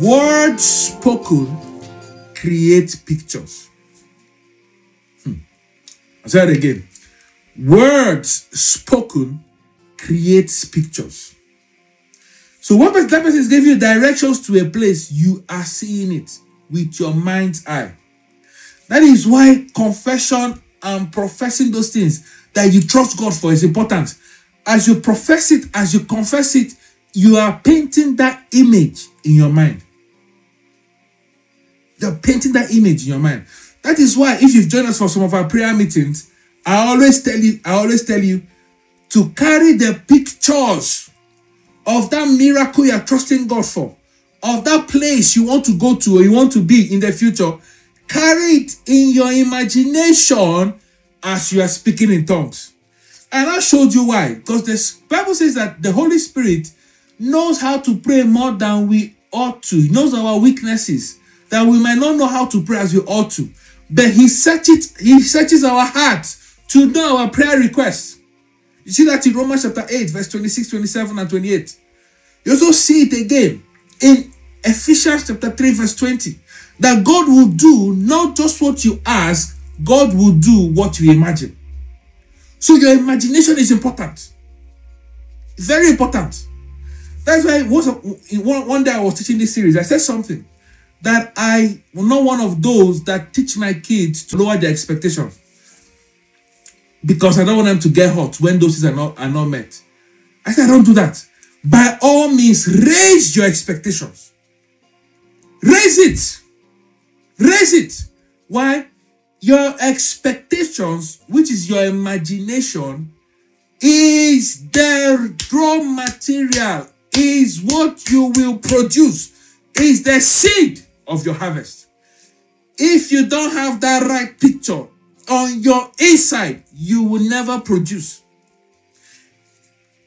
Words spoken create pictures. Hmm. I'll say it again. Words spoken creates pictures. So what that person is giving you directions to a place, you are seeing it with your mind's eye. That is why confession and professing those things that you trust God for is important. As you profess it, as you confess it, you are painting that image in your mind. You're painting that image in your mind. That is why if you've joined us for some of our prayer meetings, I always tell you, I always tell you to carry the pictures of that miracle you're trusting God for, of that place you want to go to or you want to be in the future. Carry it in your imagination as you are speaking in tongues. And I showed you why. Because the Bible says that the Holy Spirit knows how to pray more than we ought to. He knows our weaknesses, that we might not know how to pray as we ought to. But he searches, he searches our hearts to know our prayer requests. You see that in Romans chapter 8, verse 26, 27, and 28. You also see it again in Ephesians chapter 3, verse 20. That God will do not just what you ask, God will do what you imagine. So your imagination is important. Very important. That's why one, one day I was teaching this series, I said something that I am not one of those that teach my kids to lower their expectations because I don't want them to get hot when those things are not are not met. I said I don't do that. By all means, raise your expectations. Raise it. Raise it. Why? Your expectations, which is your imagination, is the raw material, is what you will produce, is the seed of your harvest. If you don't have that right picture on your inside, you will never produce.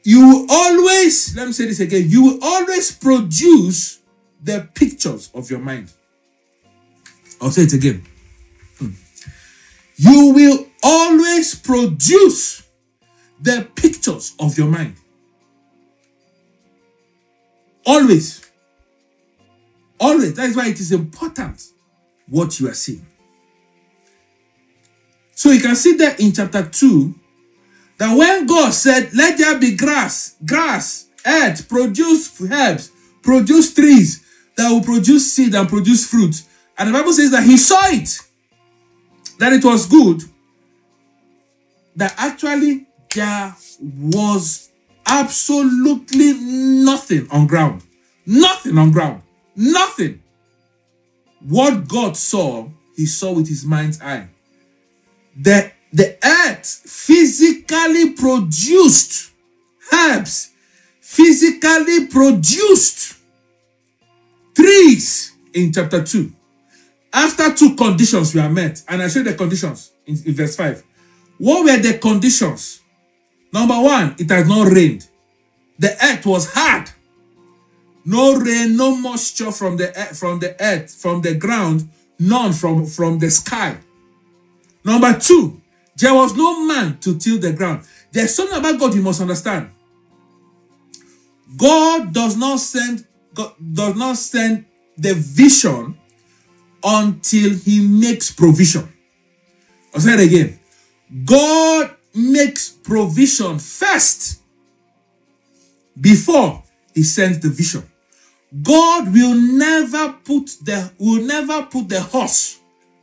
You will always, let me say this again, you will always produce the pictures of your mind. I'll say it again hmm. you will always produce the pictures of your mind. Always. Always. That is why it is important what you are seeing. So you can see that in chapter 2 that when God said, Let there be grass, grass, earth, produce herbs, produce trees that will produce seed and produce fruit. And the Bible says that he saw it that it was good, that actually there was absolutely nothing on ground. Nothing on ground. Nothing. What God saw, he saw with his mind's eye. The, the earth physically produced herbs, physically produced trees in chapter 2. After two conditions were met, and I show the conditions in, in verse 5. What were the conditions? Number one, it has not rained. The earth was hard. No rain, no moisture from the earth, from the earth, from the ground, none from, from the sky. Number two, there was no man to till the ground. There's something about God you must understand. God does not send God does not send the vision until he makes provision. I'll say it again. God makes provision first before he sends the vision. God will never put the will never put the horse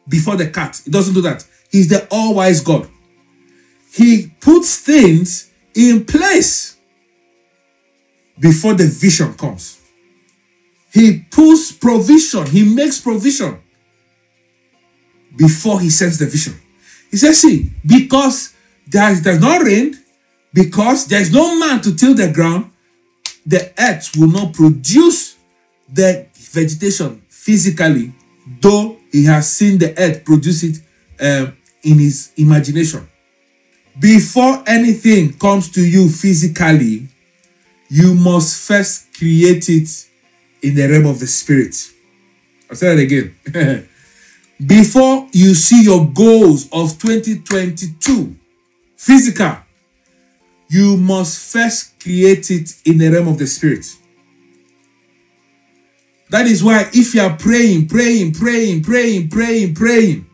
before the cat. He doesn't do that. He's the all-wise God. He puts things in place before the vision comes. He puts provision, he makes provision before he sends the vision. He says, See, because there is, there's no rain, because there's no man to till the ground, the earth will not produce the vegetation physically, though he has seen the earth produce it um, in his imagination. Before anything comes to you physically, you must first create it in the realm of the spirit. I'll say that again. before you see your goals of 2022 physical you must first create it in the realm of the spirit That is why if you are praying, praying, praying, praying, praying, praying,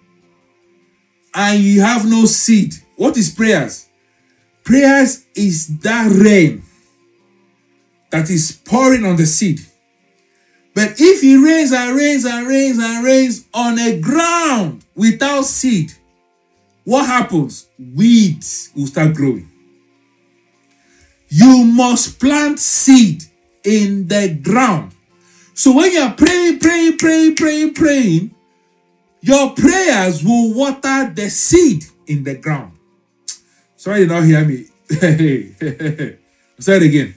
and you have no seed, what is prayers? Prayers is that rain that is pouring on the seed. But if it rains and rains and rains and rains on a ground without seed, what happens? Weeds will start growing. You must plant seed in the ground. So when you are praying, praying, praying, praying, praying, your prayers will water the seed in the ground. Sorry, you don't hear me. Say it again.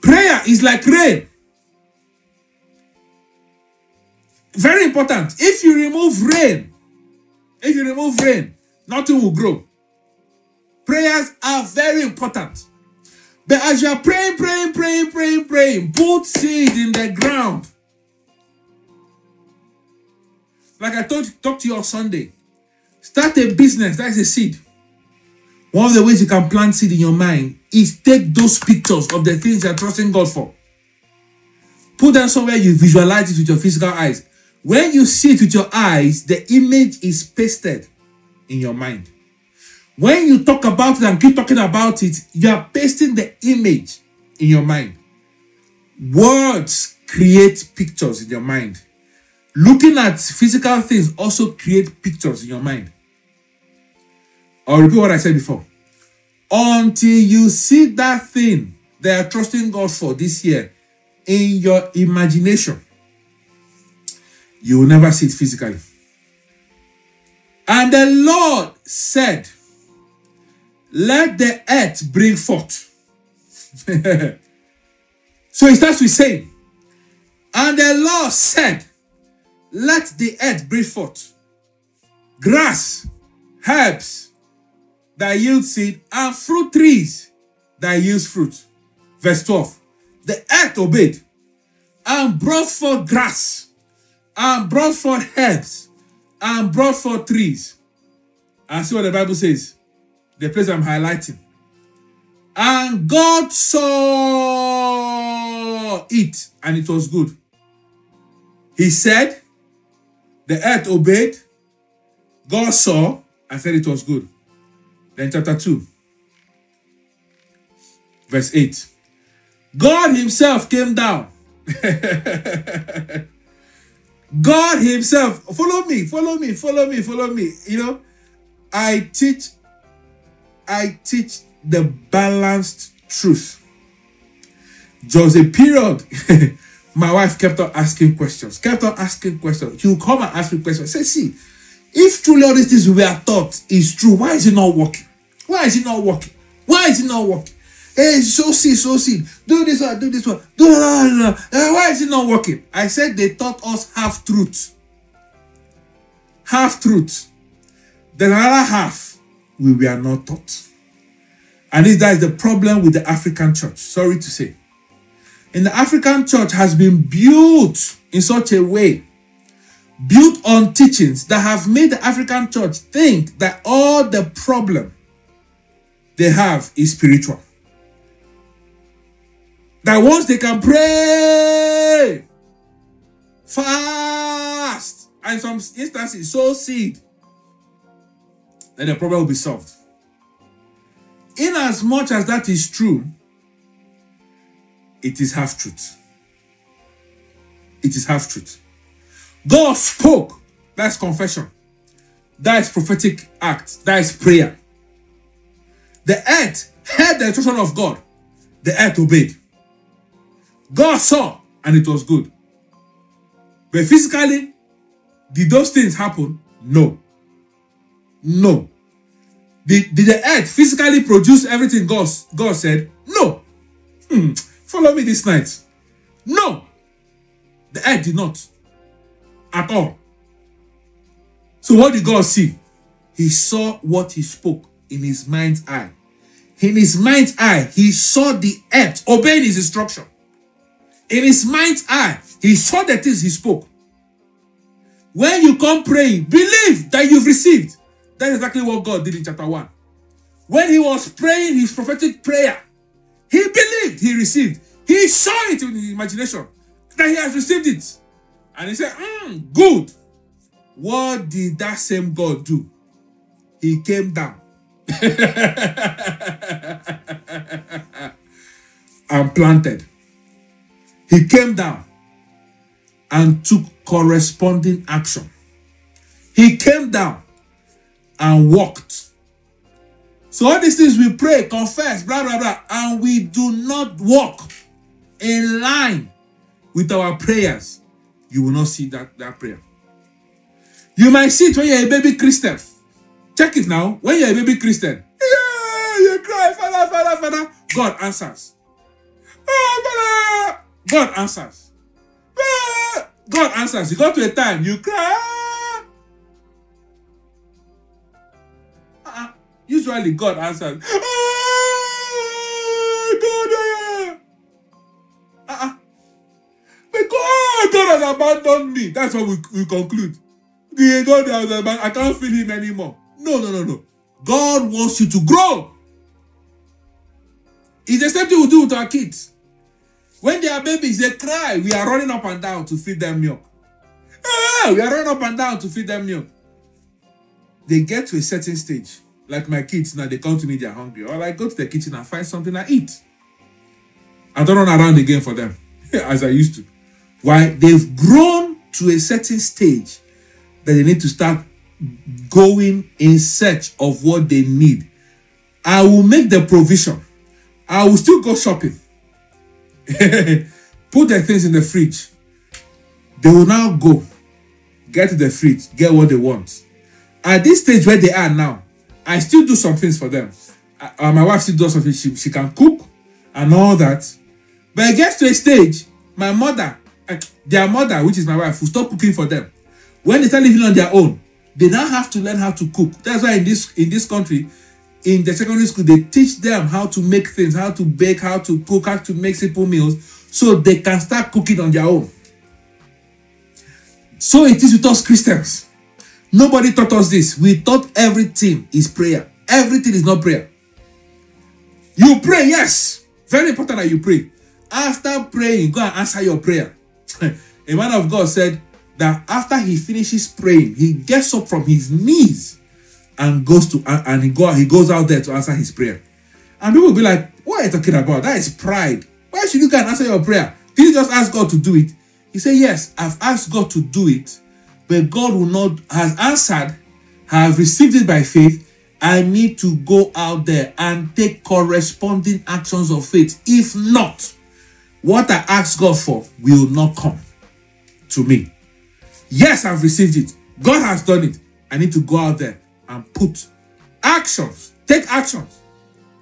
Prayer is like rain. Very important. If you remove rain, if you remove rain, nothing will grow. Prayers are very important. But as you are praying, praying, praying, praying, praying, put seed in the ground. Like I told talk to you on Sunday. Start a business, that's a seed. One of the ways you can plant seed in your mind is take those pictures of the things you're trusting God for. Put them somewhere you visualize it with your physical eyes. When you see it with your eyes, the image is pasted in your mind. When you talk about it and keep talking about it, you are pasting the image in your mind. Words create pictures in your mind. Looking at physical things also create pictures in your mind. I'll repeat what I said before. Until you see that thing they are trusting God for this year in your imagination, you will never see it physically. And the Lord said, let the earth bring forth. so it starts with saying, and the Lord said, let the earth bring forth grass, herbs that yield seed, and fruit trees that yield fruit. Verse 12. The earth obeyed and brought forth grass, and brought forth herbs, and brought forth trees. And see what the Bible says the place I'm highlighting. And God saw it, and it was good. He said, the earth obeyed, God saw, and said it was good. Then, chapter 2, verse 8. God Himself came down. God Himself, follow me, follow me, follow me, follow me. You know, I teach I teach the balanced truth. There a period my wife kept on asking questions, kept on asking questions. She would come and ask me questions. Say, see, if truly all these things we are taught is true, why is it not working? Why is it not working? Why is it not working? Hey, so see, so see. Do this one, do this one. Do uh, why is it not working? I said they taught us half truth. Half truth. The other half we were not taught. And that is the problem with the African church. Sorry to say. And the African church has been built in such a way, built on teachings that have made the African church think that all the problem they have is spiritual. That once they can pray, fast, and some instances sow seed, then the problem will be solved. In as much as that is true, it is half truth. It is half truth. God spoke. That's confession. That is prophetic act. That is prayer. The earth heard the instruction of God. The earth obeyed. God saw and it was good. But physically, did those things happen? No. No. Did, did the earth physically produce everything God, God said? No. Hmm. Follow me this night. No. The earth did not. At all. So what did God see? He saw what he spoke in his mind's eye. In his mind's eye, he saw the earth obeying his instruction. In his mind's eye, he saw the things he spoke. When you come praying, believe that you've received. That's exactly what God did in chapter 1. When he was praying his prophetic prayer, he believed he received. He saw it in his imagination. that he has received it. And he said, mm, Good. What did that same God do? He came down. and planted. He came down and took corresponding action. He came down and walked. So all these things we pray, confess, blah blah blah, and we do not walk in line with our prayers. You will not see that, that prayer. You might see it when you're a baby Christian. Check it now. When you're a baby Christian, yeah, you cry, Father, Father, Father. God answers. Oh, Father. God answers. Ah, God answers. You got to a time you cry. Usually God answers. Ah, God, uh-uh. But God, God has abandoned me. That's what we, we conclude. The God has abandoned. I can't feel him anymore. No, no, no, no. God wants you to grow. It's the same thing we do with our kids. When they are babies, they cry. We are running up and down to feed them milk. Ah, we are running up and down to feed them milk. They get to a certain stage. Like my kids now, they come to me, they're hungry. Or I go to the kitchen and find something I eat. I don't run around again for them as I used to. Why? They've grown to a certain stage that they need to start going in search of what they need. I will make the provision. I will still go shopping. Put their things in the fridge. They will now go, get to the fridge, get what they want. At this stage where they are now, I still do some things for them. Uh, my wife still does something. She, she can cook and all that. But it gets to a stage, my mother, uh, their mother, which is my wife, will stop cooking for them. When they start living on their own, they now have to learn how to cook. That's why in this in this country, in the secondary school, they teach them how to make things, how to bake, how to cook, how to make simple meals, so they can start cooking on their own. So it is with us Christians. Nobody taught us this. We thought everything is prayer. Everything is not prayer. You pray, yes. Very important that you pray. After praying, go and answer your prayer. A man of God said, that after he finishes praying, he gets up from his knees and goes to and he go he goes out there to answer his prayer. And people will be like, what are you talking about? That is pride. Why should you go and answer your prayer? Did you just ask God to do it? He said, Yes, I've asked God to do it, but God will not has answered, have received it by faith. I need to go out there and take corresponding actions of faith. If not, what I ask God for will not come to me. Yes, I've received it. God has done it. I need to go out there and put actions, take actions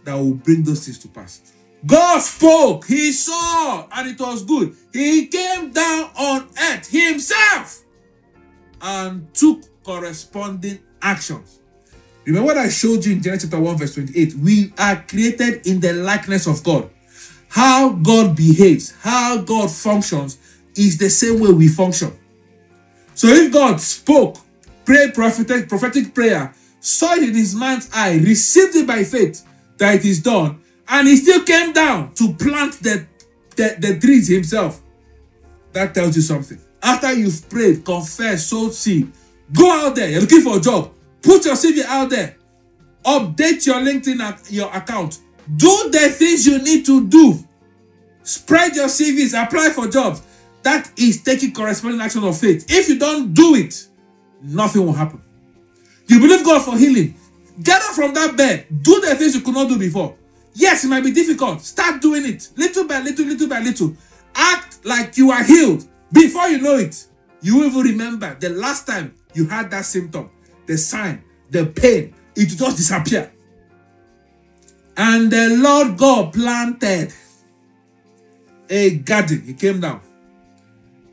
that will bring those things to pass. God spoke, He saw, and it was good. He came down on earth Himself and took corresponding actions. Remember what I showed you in Genesis chapter 1, verse 28? We are created in the likeness of God. How God behaves, how God functions is the same way we function. So if God spoke, prayed prophetic, prophetic prayer, saw it in his man's eye, received it by faith that it is done, and he still came down to plant the, the, the trees himself, that tells you something. After you've prayed, confessed, sowed seed, go out there, you're looking for a job, put your CV out there, update your LinkedIn your account, do the things you need to do, spread your CVs, apply for jobs that is taking corresponding action of faith. If you don't do it, nothing will happen. You believe God for healing. Get up from that bed. Do the things you could not do before. Yes, it might be difficult. Start doing it little by little, little by little. Act like you are healed. Before you know it, you will even remember the last time you had that symptom, the sign, the pain. It just disappear. And the Lord God planted a garden. He came down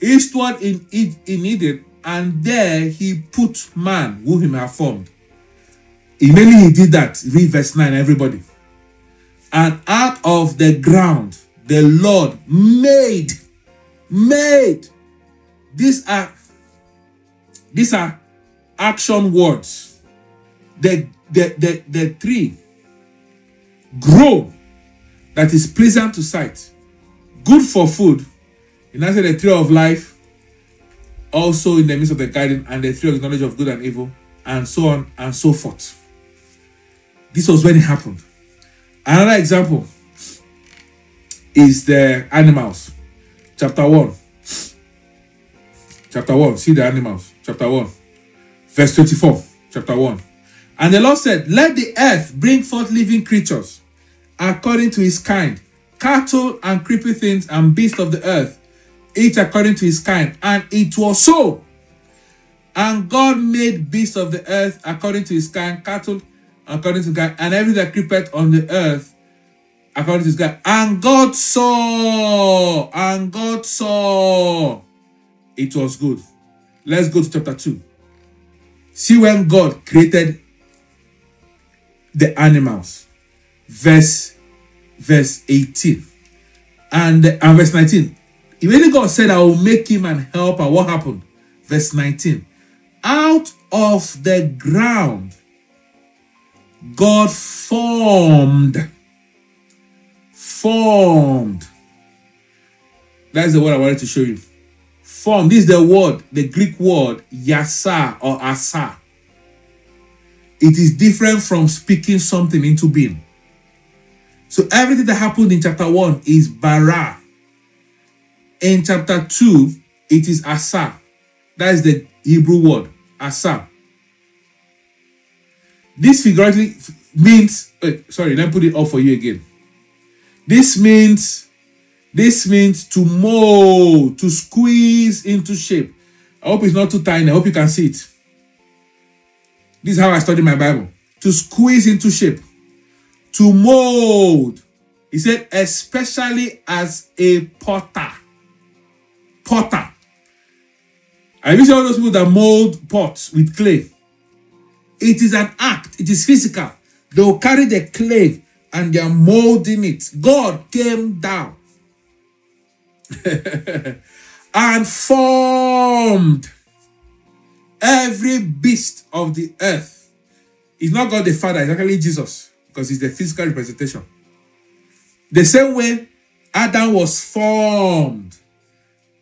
eastward in, in Eden, and there he put man who he had formed. Immediately he did that. Read verse 9, everybody. And out of the ground the Lord made, made. These are these are action words. The the the, the tree grow that is pleasant to sight, good for food, In answer, the tree of life, also in the midst of the garden, and the tree of knowledge of good and evil, and so on and so forth. This was when it happened. Another example is the animals. Chapter 1. Chapter 1. See the animals. Chapter 1. Verse 24. Chapter 1. And the Lord said, Let the earth bring forth living creatures according to his kind, cattle and creepy things and beasts of the earth, each according to his kind. And it was so. And God made beasts of the earth according to his kind, cattle according to God, and everything that creepeth on the earth according found this guy, And God saw, and God saw it was good. Let's go to chapter 2. See when God created the animals. Verse verse 18. And, and verse 19. Immediately God said, I will make him an helper. What happened? Verse 19. Out of the ground God formed. Formed. That's the word I wanted to show you. Form. This is the word, the Greek word yasa or asa. It is different from speaking something into being. So everything that happened in chapter 1 is bara. In chapter 2, it is asa. That is the Hebrew word, asa. This figuratively means, wait, sorry, let me put it up for you again. This means, this means to mold, to squeeze into shape. I hope it's not too tiny. I hope you can see it. This is how I study my Bible. To squeeze into shape, to mold. He said, especially as a potter. Potter. I you all those people that mold pots with clay? It is an act, it is physical. They will carry the clay and they are molding it. God came down and formed every beast of the earth. It's not God the Father, it's actually Jesus because it's the physical representation. The same way Adam was formed,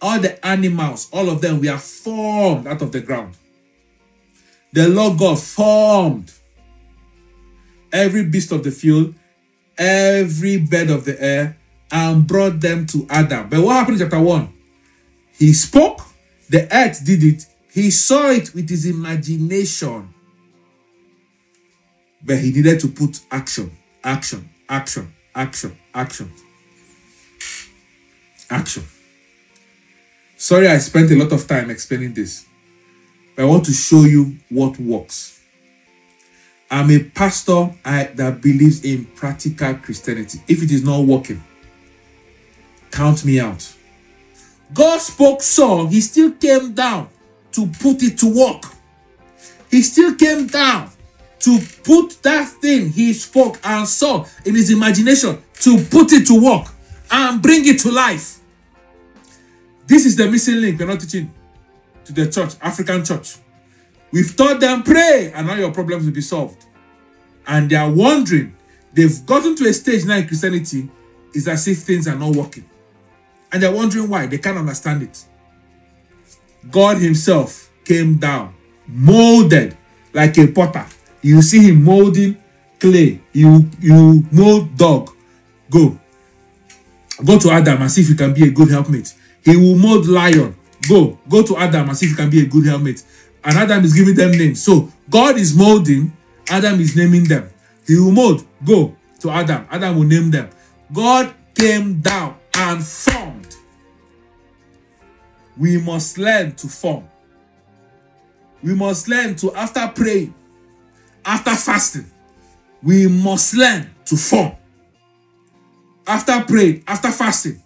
all the animals, all of them, we are formed out of the ground the Lord God formed every beast of the field, every bird of the air, and brought them to Adam. But what happened in chapter 1? He spoke, the earth did it, he saw it with his imagination. But he needed to put action, action, action, action, action, action. Sorry, I spent a lot of time explaining this. But I want to show you what works. I'm a pastor I, that believes in practical Christianity. If it is not working, count me out. God spoke so, he still came down to put it to work. He still came down to put that thing he spoke and saw in his imagination to put it to work and bring it to life. This is the missing link we're not teaching to the church, African church. We've taught them pray and all your problems will be solved. And they are wondering, they've gotten to a stage now in Christianity, is as if things are not working. And they're wondering why. They can't understand it. God Himself came down, molded like a potter. You see Him molding clay. You you mold dog. Go. Go to Adam and see if you can be a good helpmate. He will mold lion. Go, go to Adam and see if you can be a good helmet. And Adam is giving them names. So God is molding, Adam is naming them. He will mold, go to Adam. Adam will name them. God came down and formed. We must learn to form. We must learn to, after praying, after fasting, we must learn to form. After praying, after fasting,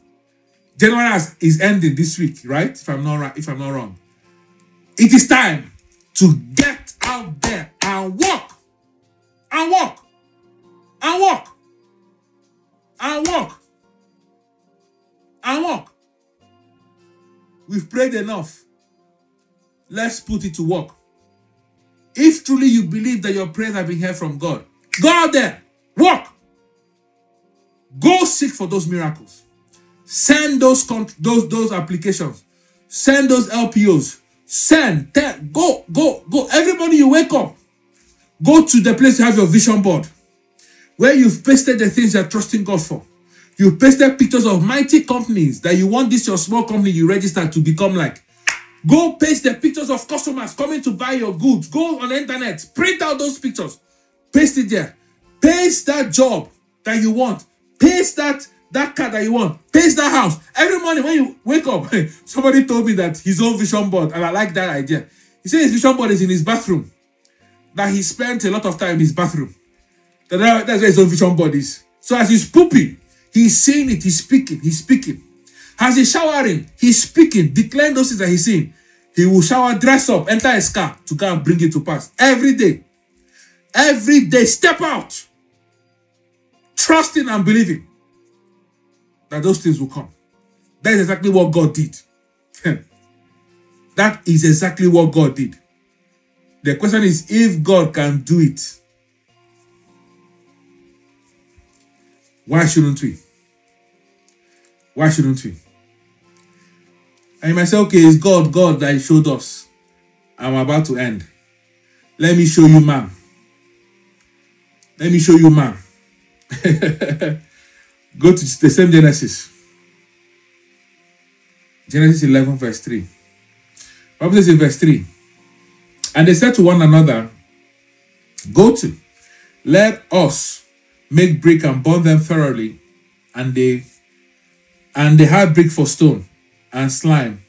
January is ending this week, right? If I'm not right, if I'm not wrong. It is time to get out there and walk. And walk. And walk. And walk. And walk. We've prayed enough. Let's put it to work. If truly you believe that your prayers have been heard from God, go out there, walk. Go seek for those miracles. Send those those those applications. Send those LPOs. Send. Tell, go, go, go. Everybody, you wake up. Go to the place you have your vision board, where you've pasted the things you're trusting God for. You pasted pictures of mighty companies that you want this your small company you registered to become like. Go paste the pictures of customers coming to buy your goods. Go on the internet, print out those pictures, paste it there. Paste that job that you want. Paste that that car that you want. Paste that house. Every morning when you wake up, somebody told me that his own vision board, and I like that idea. He said his vision board is in his bathroom. That he spent a lot of time in his bathroom. That, that's where his own vision board is. So as he's pooping, he's saying it, he's speaking, he's speaking. As he's showering, he's speaking, declaring those things that he's saying. He will shower, dress up, enter his car to go and bring it to pass. Every day. Every day. Step out. Trusting and believing that those things will come. That is exactly what God did. Hmm. that is exactly what God did. The question is if God can do it, why shouldn't we? Why shouldn't we? And you might say, okay, it's God, God that showed us. I'm about to end. Let me show you man. Let me show you man. Go to the same Genesis. Genesis 11, verse 3. Bible says in verse 3. And they said to one another, Go to, let us make brick and burn them thoroughly. And they and they had brick for stone and slime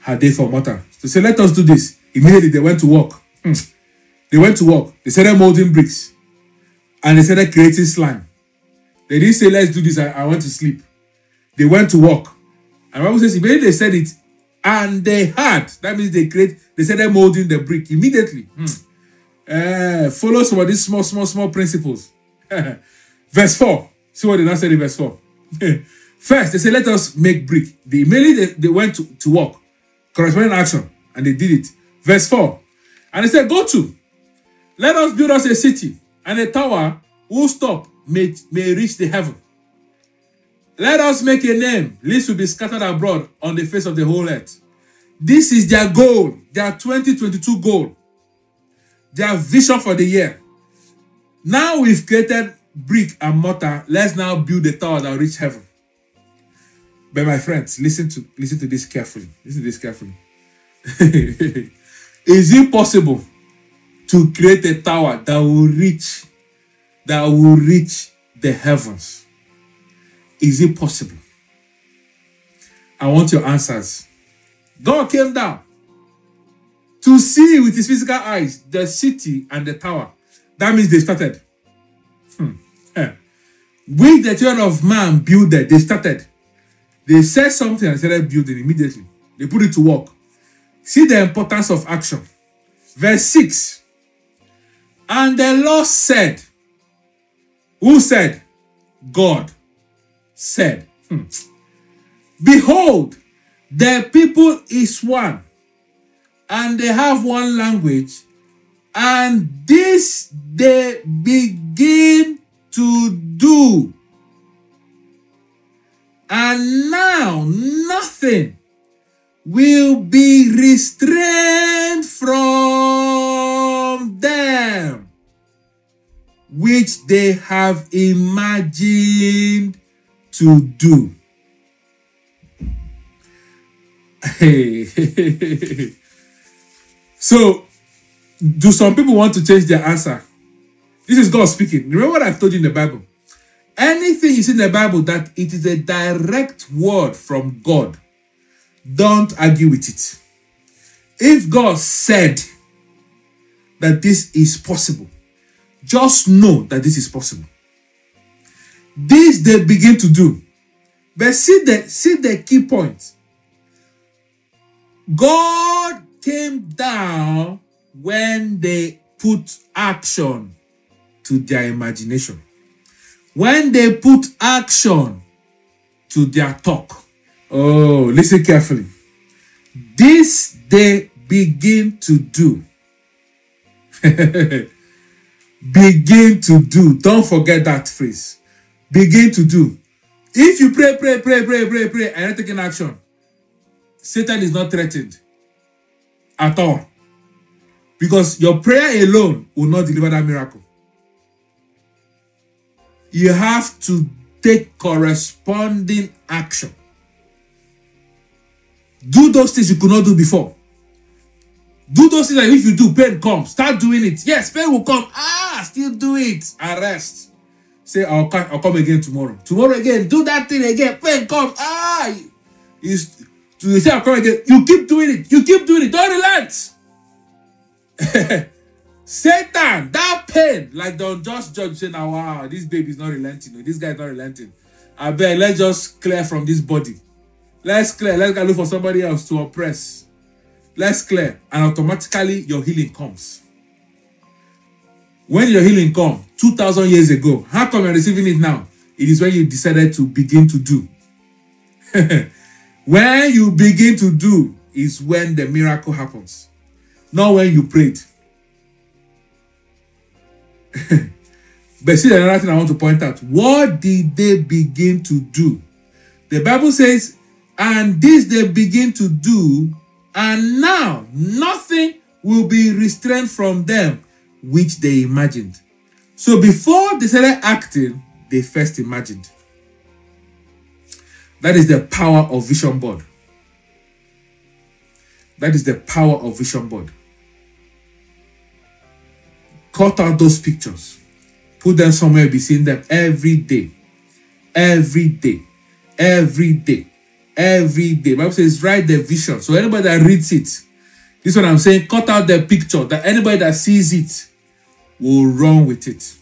had they for mortar. So say, let us do this. Immediately they went to work. Hmm. They went to work. They started molding bricks. And they started creating slime. They didn't say, let's do this. I, I want to sleep. They went to work. And Bible says, immediately they said it, and they had. That means they create, they started molding the brick immediately. Hmm. Uh, follow some of these small, small, small principles. verse 4. See what they now said in verse 4. First, they said, let us make brick. They immediately they, they went to, to work. Corresponding action. And they did it. Verse 4. And they said, go to. Let us build us a city and a tower whose top may, may reach the heaven. Let us make a name, lest we be scattered abroad on the face of the whole earth. This is their goal, their 2022 goal, their vision for the year. Now we've created brick and mortar. Let's now build a tower that will reach heaven. But my friends, listen to listen to this carefully. Listen to this carefully. Is it possible to create a tower that will reach that will reach the heavens? Is it possible? I want your answers. God came down to see with his physical eyes the city and the tower. That means they started. Hmm. Yeah. With the children of man build it, they started. They said something and started building immediately. They put it to work. See the importance of action. Verse 6. And the Lord said, Who said? God said, hmm. Behold, the people is one, and they have one language, and this they begin to do and now nothing will be restrained from them, which they have imagined to do. Hey. so, do some people want to change their answer? This is God speaking. Remember what I've told you in the Bible? Anything you see in the Bible that it is a direct word from God, don't argue with it. If God said that this is possible, just know that this is possible. This they begin to do. But see the see the key point. God came down when they put action to their imagination when they put action to their talk. Oh, listen carefully. This they begin to do. begin to do. Don't forget that phrase. Begin to do. If you pray, pray, pray, pray, pray, pray, and not taking action, Satan is not threatened at all. Because your prayer alone will not deliver that miracle. You have to take corresponding action. Do those things you could not do before. Do those things that if you do, pain comes. Start doing it. Yes, pain will come. Ah, still do it. Arrest. Say, I'll come, I'll come again tomorrow. Tomorrow again, do that thing again. Pain comes. Ah, you, you say, I'll come again. You keep doing it. You keep doing it. Don't relent. Satan, that pain, like don't just judge, say, now, wow, this baby is not relenting. This guy is not relenting. I bet, let's just clear from this body. Let's clear. Let's go look for somebody else to oppress. Let's clear. And automatically, your healing comes. When your healing come 2,000 years ago, how come you're receiving it now? It is when you decided to begin to do. when you begin to do is when the miracle happens, not when you prayed. but see another thing I want to point out. What did they begin to do? The Bible says, and this they begin to do, and now nothing will be restrained from them which they imagined. So before they started acting, they first imagined. That is the power of vision board. That is the power of vision board. Cut out those pictures. Put them somewhere, be seeing them every day. Every day. Every day. Every day. Bible says, write the vision. So anybody that reads it, this is what I'm saying, cut out the picture that anybody that sees it will run with it.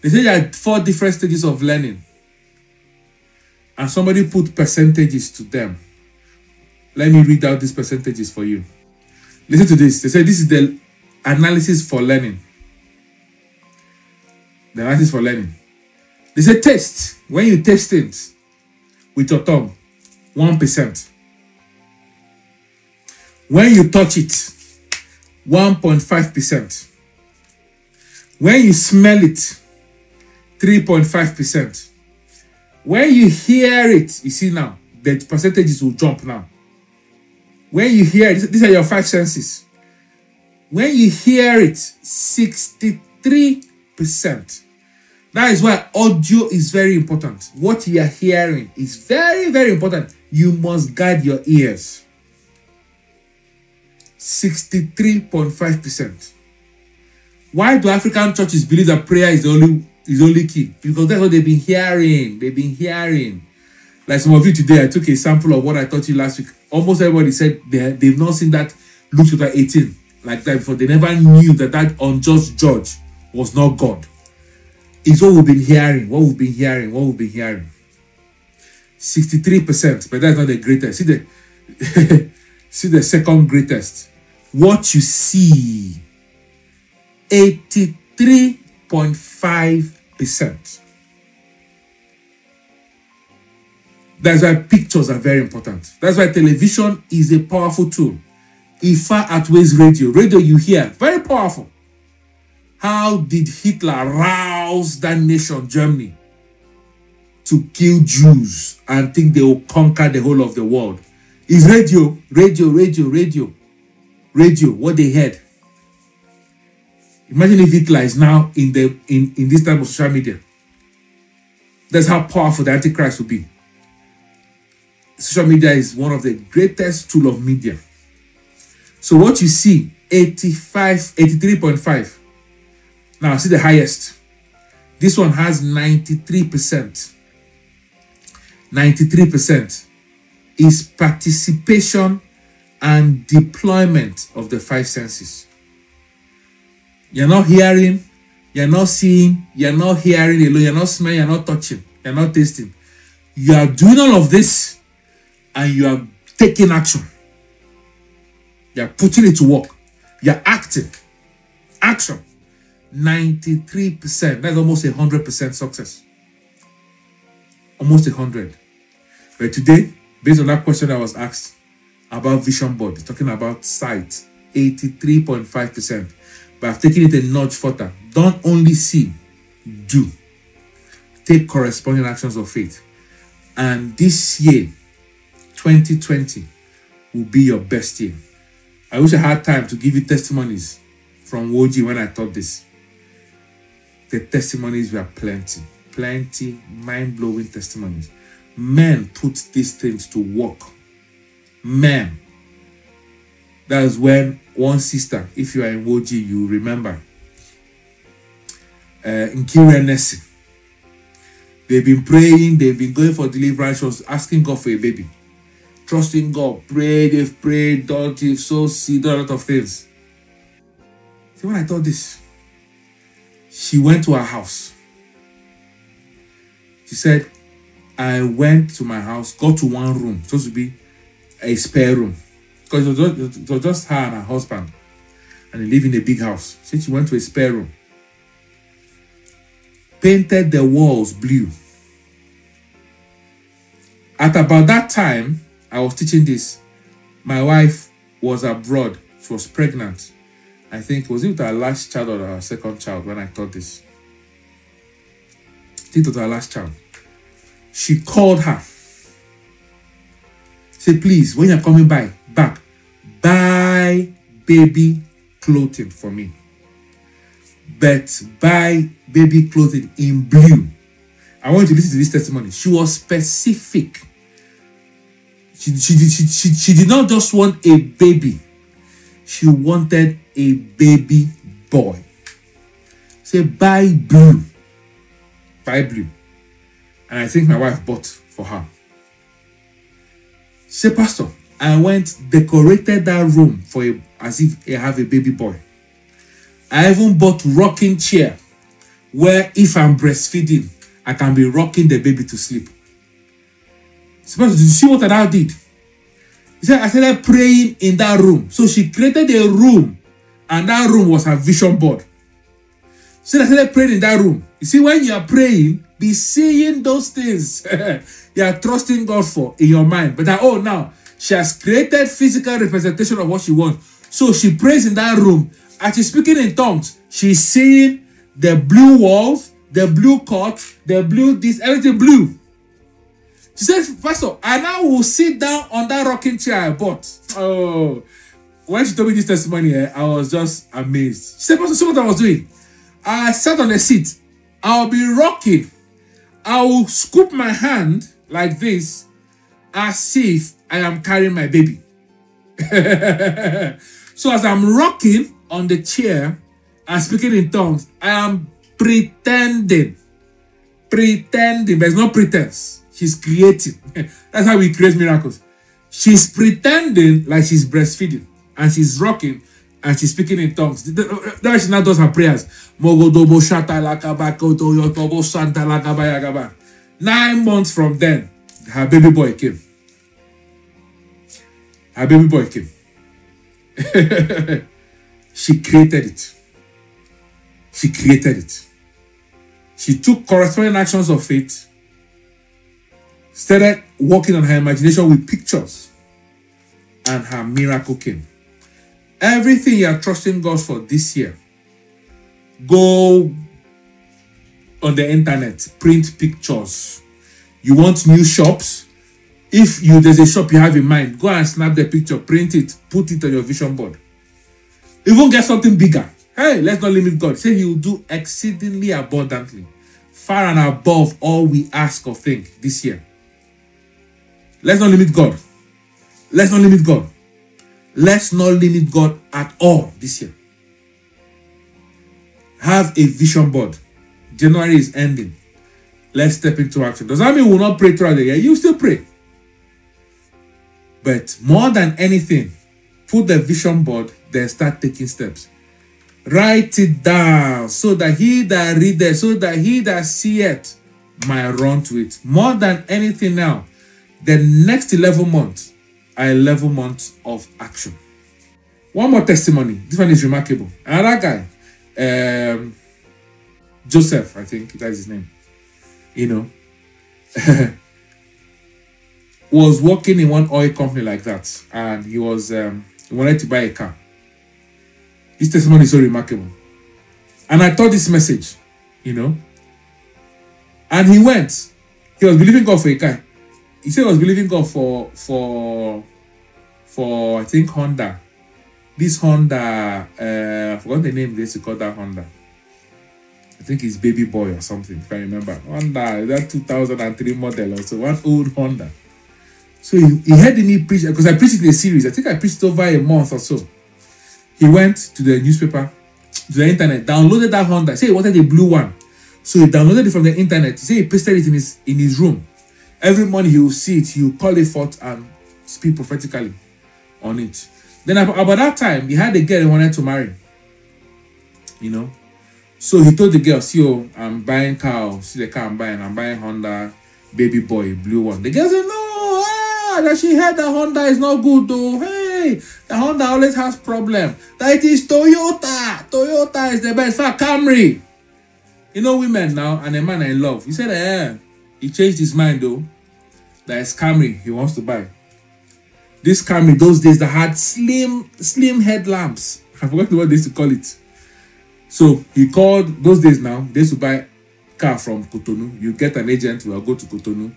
They say there are four different stages of learning. And somebody put percentages to them. Let me read out these percentages for you. Listen to this. They say this is the analysis for learning. The analysis for learning. They say test. When you test it with your tongue, 1%. When you touch it, 1.5%. When you smell it, 3.5%. When you hear it, you see now, the percentages will jump now. When you hear it, these are your five senses. When you hear it, 63%. That is why audio is very important. What you are hearing is very, very important. You must guide your ears. 63.5%. Why do African churches believe that prayer is the only is only key? Because that's what they've been hearing. They've been hearing. Like some of you today, I took a sample of what I taught you last week. Almost everybody said they, they've not seen that Luke chapter 18 like that before. They never knew that that unjust judge was not God. It's what we've been hearing, what we've been hearing, what we've been hearing. 63%, but that's not the greatest. See the see the second greatest. What you see 83.5%. That's why pictures are very important. That's why television is a powerful tool. It far outweighs radio. Radio you hear, very powerful. How did Hitler rouse that nation, Germany, to kill Jews and think they will conquer the whole of the world? Is radio, radio, radio, radio, radio, what they heard. Imagine if Hitler is now in the in, in this type of social media. That's how powerful the Antichrist will be. Social media is one of the greatest tool of media. So what you see, 85, 83.5. Now see the highest. This one has 93%. 93% is participation and deployment of the five senses. You're not hearing, you're not seeing, you're not hearing alone, you're not smelling, you're not touching, you're not tasting. You are doing all of this and you are taking action. You're putting it to work. You're acting. Action. 93%. That's almost a 100% success. Almost a 100. But today, based on that question I was asked about vision board, talking about sight, 83.5%. But I've taken it a notch further. Don't only see, do. Take corresponding actions of faith. And this year, 2020, will be your best year. I wish I had time to give you testimonies from Woji when I taught this. The testimonies were plenty, plenty mind blowing testimonies. Men put these things to work. Men. That's when one sister, if you are in Woji, you remember. Uh, in Kirenesi, they've been praying, they've been going for deliverance, was asking God for a baby trusting God, pray, they've prayed, done, they've so see, a lot of things. See, when I thought this, she went to her house. She said, I went to my house, got to one room, supposed to be a spare room. Because it, it was just her and her husband. And they live in a big house. So she went to a spare room. Painted the walls blue. At about that time, I was teaching this. My wife was abroad. She was pregnant. I think was it with her last child or her second child when I taught this. I think it was her last child. She called her. Say, please, when you're coming by back, buy baby clothing for me. But buy baby clothing in blue. I want you to listen to this testimony. She was specific. She, she, she, she, she did not just want a baby, she wanted a baby boy. Say, buy blue. Buy blue. And I think my wife bought for her. Say, Pastor, I went, decorated that room for a, as if I have a baby boy. I even bought rocking chair where if I'm breastfeeding, I can be rocking the baby to sleep. Suppose, did you see what I did? He said, I started praying in that room. So she created a room, and that room was her vision board. So I started praying in that room. You see, when you are praying, be seeing those things you are trusting God for in your mind. But that, oh, now she has created physical representation of what she wants. So she prays in that room. As she's speaking in tongues, she's seeing the blue walls, the blue cut, the blue this, everything blue. She said, Pastor, I now will sit down on that rocking chair I bought. Oh, when she told me this testimony, eh, I was just amazed. She said, Pastor, see what I was doing? I sat on a seat. I'll be rocking. I will scoop my hand like this as if I am carrying my baby. so as I'm rocking on the chair and speaking in tongues, I am pretending. Pretending. There's no pretense. She's creating. That's how we create miracles. She's pretending like she's breastfeeding and she's rocking and she's speaking in tongues. That she now does her prayers. Nine months from then, her baby boy came. Her baby boy came. she created it. She created it. She took corresponding actions of faith started working on her imagination with pictures, and her miracle came. Everything you are trusting God for this year, go on the internet, print pictures. You want new shops? If you there's a shop you have in mind, go and snap the picture, print it, put it on your vision board. Even get something bigger. Hey, let's not limit God. Say He will do exceedingly abundantly, far and above all we ask or think this year. Let's not limit God. Let's not limit God. Let's not limit God at all this year. Have a vision board. January is ending. Let's step into action. Does that mean we'll not pray throughout the year? You still pray. But more than anything, put the vision board, then start taking steps. Write it down so that he that readeth, so that he that seeth might run to it. More than anything now, the next 11 months are 11 months of action. One more testimony. This one is remarkable. Another guy, um, Joseph, I think that's his name. You know, was working in one oil company like that, and he was um, he wanted to buy a car. This testimony is so remarkable, and I thought this message, you know, and he went. He was believing God for a car. He said he was believing God for for for I think Honda. This Honda, uh, I forgot the name they used to call that Honda. I think it's Baby Boy or something, if I remember. Honda, that 2003 model also, one old Honda. So he, he heard me preach, because I preached in a series. I think I preached over a month or so. He went to the newspaper, to the internet, downloaded that Honda. Say he wanted a blue one. So he downloaded it from the internet. Said he pasted it in his in his room. Every morning he will see it, he will call it forth and speak prophetically on it. Then about that time, he had a girl he wanted to marry. You know. So he told the girl, see, oh, I'm buying car. See the car I'm buying. I'm buying Honda baby boy, blue one. The girl said, no, ah, that she heard that Honda is not good though. Hey, the Honda always has problem. That it is Toyota. Toyota is the best. For Camry. You know women now and a man in love. He said, eh, he changed his mind though. That is Camry he wants to buy. This Camry, those days that had slim, slim headlamps. I forgot what they used to call it. So he called those days now, they used to buy car from Cotonou. You get an agent who will go to Cotonou,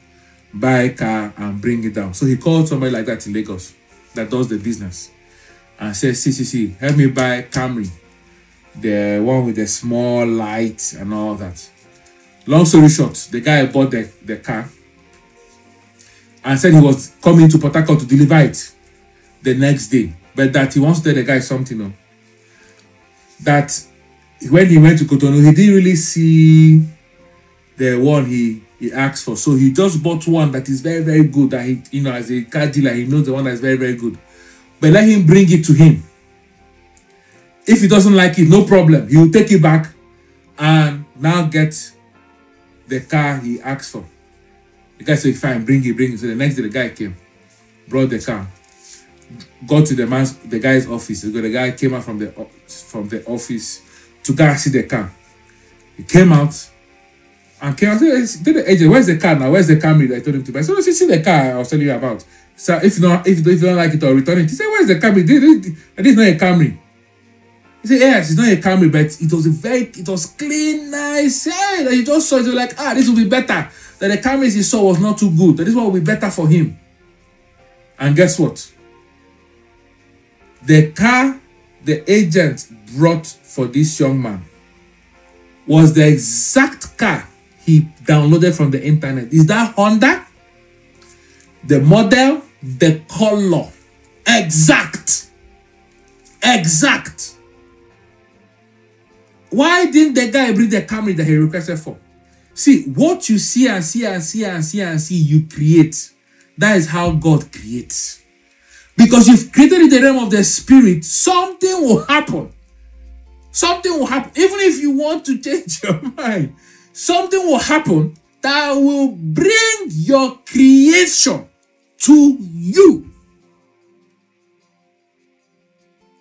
buy car and bring it down. So he called somebody like that in Lagos that does the business and said, see, see, see, help me buy Camry. The one with the small light and all that. Long story short, the guy bought the, the car and said he was coming to Port Harcourt to deliver it the next day. But that he wants to tell the guy something. That when he went to Cotonou, he didn't really see the one he he asked for. So he just bought one that is very, very good. That he, you know, as a car dealer, he knows the one that is very, very good. But let him bring it to him. If he doesn't like it, no problem. He will take it back and now get the car he asked for. The guy said, fine, bring it, bring it. So the next day the guy came, brought the car, got to the man's the guy's office. The guy came out from the from the office to go see the car. He came out and came out. Said, the agent, where's the car now? Where's the that I told him to buy? So said, see the car I was telling you about. So you if you don't, if you don't like it or return it, he said, where's the Camry? This, this, this is not a Camry. He said, yes, it's not a Camry, but it was a very, it was clean, nice. Yeah, that he just saw it, was like, ah, this will be better. That the Camrys he saw was not too good. That this one will be better for him. And guess what? The car the agent brought for this young man was the exact car he downloaded from the internet. Is that Honda? The model, the color, exact. Exact. Why didn't the guy bring the Camry that he requested for? See, what you see and see and see and see and see, you create. That is how God creates. Because you've created in the realm of the spirit, something will happen. Something will happen. Even if you want to change your mind, something will happen that will bring your creation to you.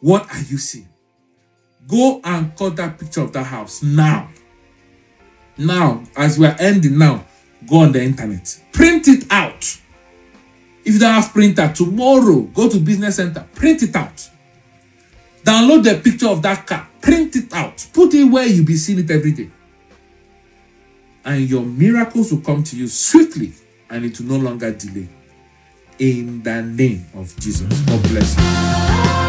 What are you seeing? Go and cut that picture of that house now. Now, as we are ending now, go on the internet. Print it out. If you don't have printer, tomorrow go to business center, print it out. Download the picture of that car, print it out, put it where you be seeing it every day. And your miracles will come to you swiftly and it will no longer delay. In the name of Jesus. God bless you.